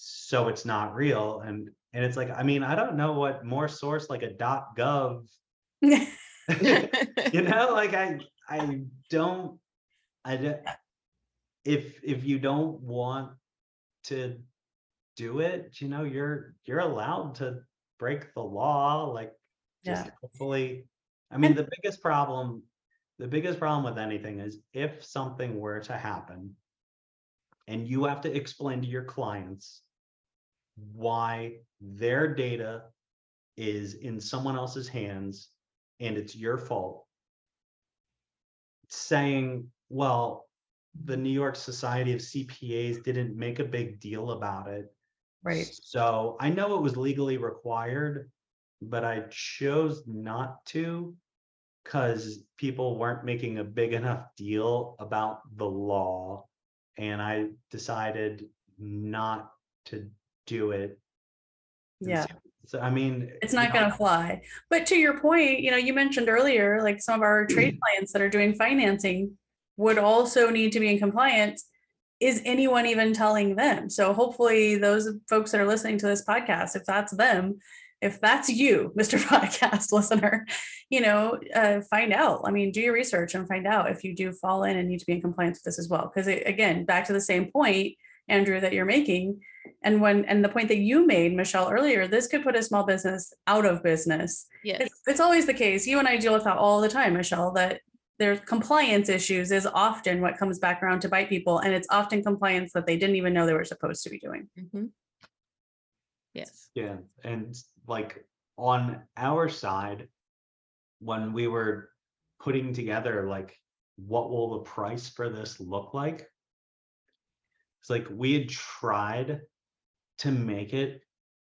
so it's not real. And and it's like i mean i don't know what more source like a dot gov you know like i i don't i don't if if you don't want to do it you know you're you're allowed to break the law like just Yeah. hopefully i mean the biggest problem the biggest problem with anything is if something were to happen and you have to explain to your clients why their data is in someone else's hands and it's your fault saying well the new york society of cpas didn't make a big deal about it right. so I know it was legally required, but I chose not to because people weren't making a big enough deal about the law. And I decided not to do it. Yeah. so- I mean. It's not going to fly. But to your point, you know, you mentioned earlier, like some of our trade clients that are doing financing would also need to be in compliance. Is anyone even telling them? So hopefully, those folks that are listening to this podcast, if that's them, if that's you, Mr. Podcast listener, you know, uh, find out. I mean, do your research and find out if you do fall in and need to be in compliance with this as well. Because again, back to the same point, Andrew, that you're making, and when and the point that you made, Michelle, earlier, this could put a small business out of business. Yes. It's, it's always the case. You and I deal with that all the time, Michelle, that there's compliance issues is often what comes back around to bite people. And it's often compliance that they didn't even know they were supposed to be doing. Mhm. Yes. Yeah, and like on our side, when we were putting together like what will the price for this look like? It's like we had tried to make it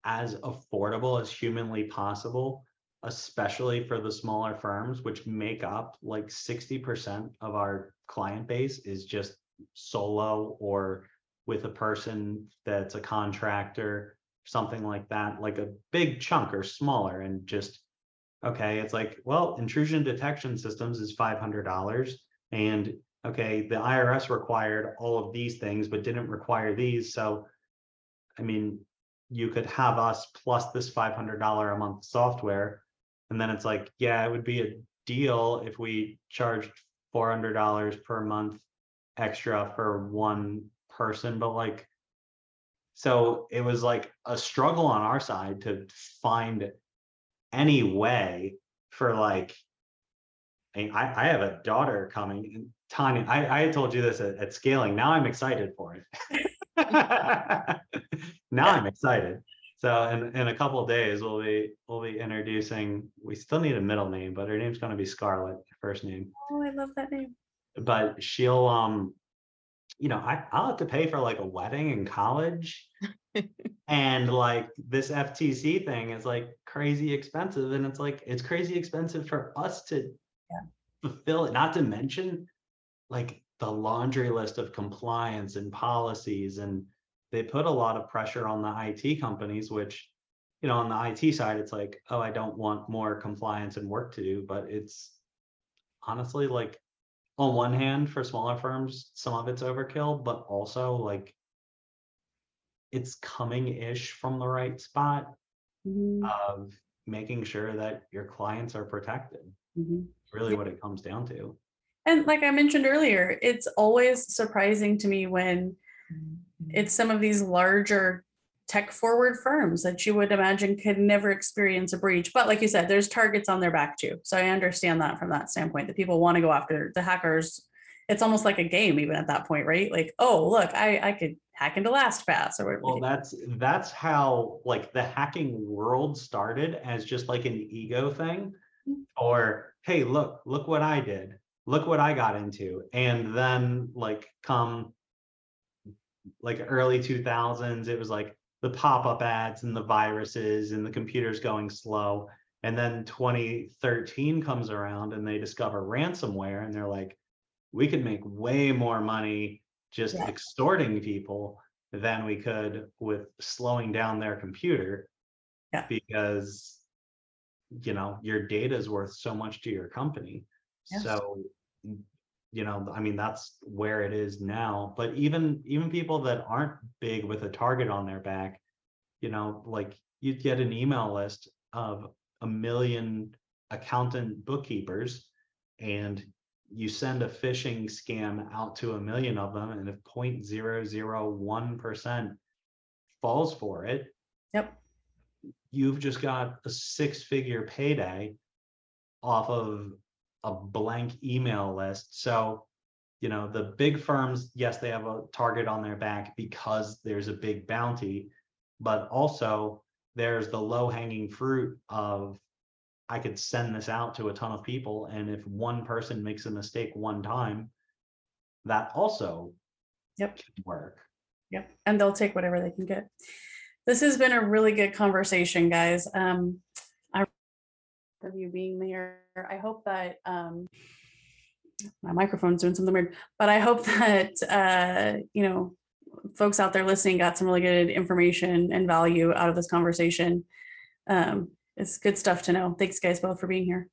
as affordable as humanly possible, especially for the smaller firms, which make up like 60% of our client base is just solo or with a person that's a contractor something like that, like a big chunk or smaller and just, okay, it's like, well, intrusion detection systems is five hundred dollars. And okay, the IRS required all of these things, but didn't require these. So, I mean, you could have us plus this five hundred dollar a month software. And then it's like, yeah, it would be a deal if we charged four hundred dollars per month extra for one person, but like so it was like a struggle on our side to find any way for like I, I have a daughter coming Tonya, I, I told you this at, at scaling. Now I'm excited for it. now I'm excited. So in, in a couple of days we'll be we'll be introducing we still need a middle name, but her name's gonna be Scarlett, first name. Oh, I love that name. but she'll um you know I, i'll have to pay for like a wedding in college. And like this ftc thing is like crazy expensive and it's like it's crazy expensive for us to fulfill it not to mention like the laundry list of compliance and policies and they put a lot of pressure on the it companies which you know on the it side it's like oh i don't want more compliance and work to do but it's honestly like on one hand for smaller firms some of it's overkill but also like it's coming ish from the right spot Mhm, of making sure that your clients are protected mhm. really what it comes down to. And like I mentioned earlier, it's always surprising to me when it's some of these larger tech forward firms that you would imagine could never experience a breach. But like you said, there's targets on their back too. So I understand that from that standpoint that people want to go after the hackers. It's almost like a game even at that point, right? Like, oh, look, I, I could hack into LastPass or whatever. Well, that's that's how like the hacking world started as just like an ego thing, Mm. or hey, look, look what I did, look what I got into, and then like come like early 2000s, it was like the pop-up ads and the viruses and the computers going slow. And then 2013 comes around and they discover ransomware and they're like, we could make way more money just Yeah. extorting people than we could with slowing down their computer. Yeah. Because you know, your data is worth so much to your company. Yes. So you know, I mean, that's where it is now. But even even people that aren't big with a target on their back, you know, like you'd get an email list of a million accountant bookkeepers and you send a phishing scam out to a million of them and if 0.001% falls for it Yep. you've just got a six figure payday off of a blank email list so you know the big firms yes they have a target on their back because there's a big bounty but also there's the low hanging fruit of I could send this out to a ton of people and if one person makes a mistake one time that also Yep. can work. Yep. And they'll take whatever they can get. This has been a really good conversation, guys. Um, of you being there. I hope that um my microphone's doing something weird, but I hope that uh, you know, folks out there listening got some really good information and value out of this conversation. Um, it's good stuff to know. Thanks, guys, both for being here.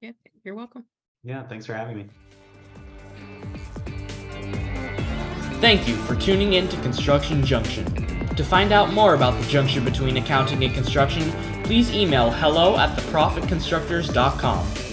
Yeah, you're welcome. Yeah, thanks for having me. Thank you for tuning in to Construction Junction. To find out more about the junction between accounting and construction, please email hello at theprofitconstructors.com.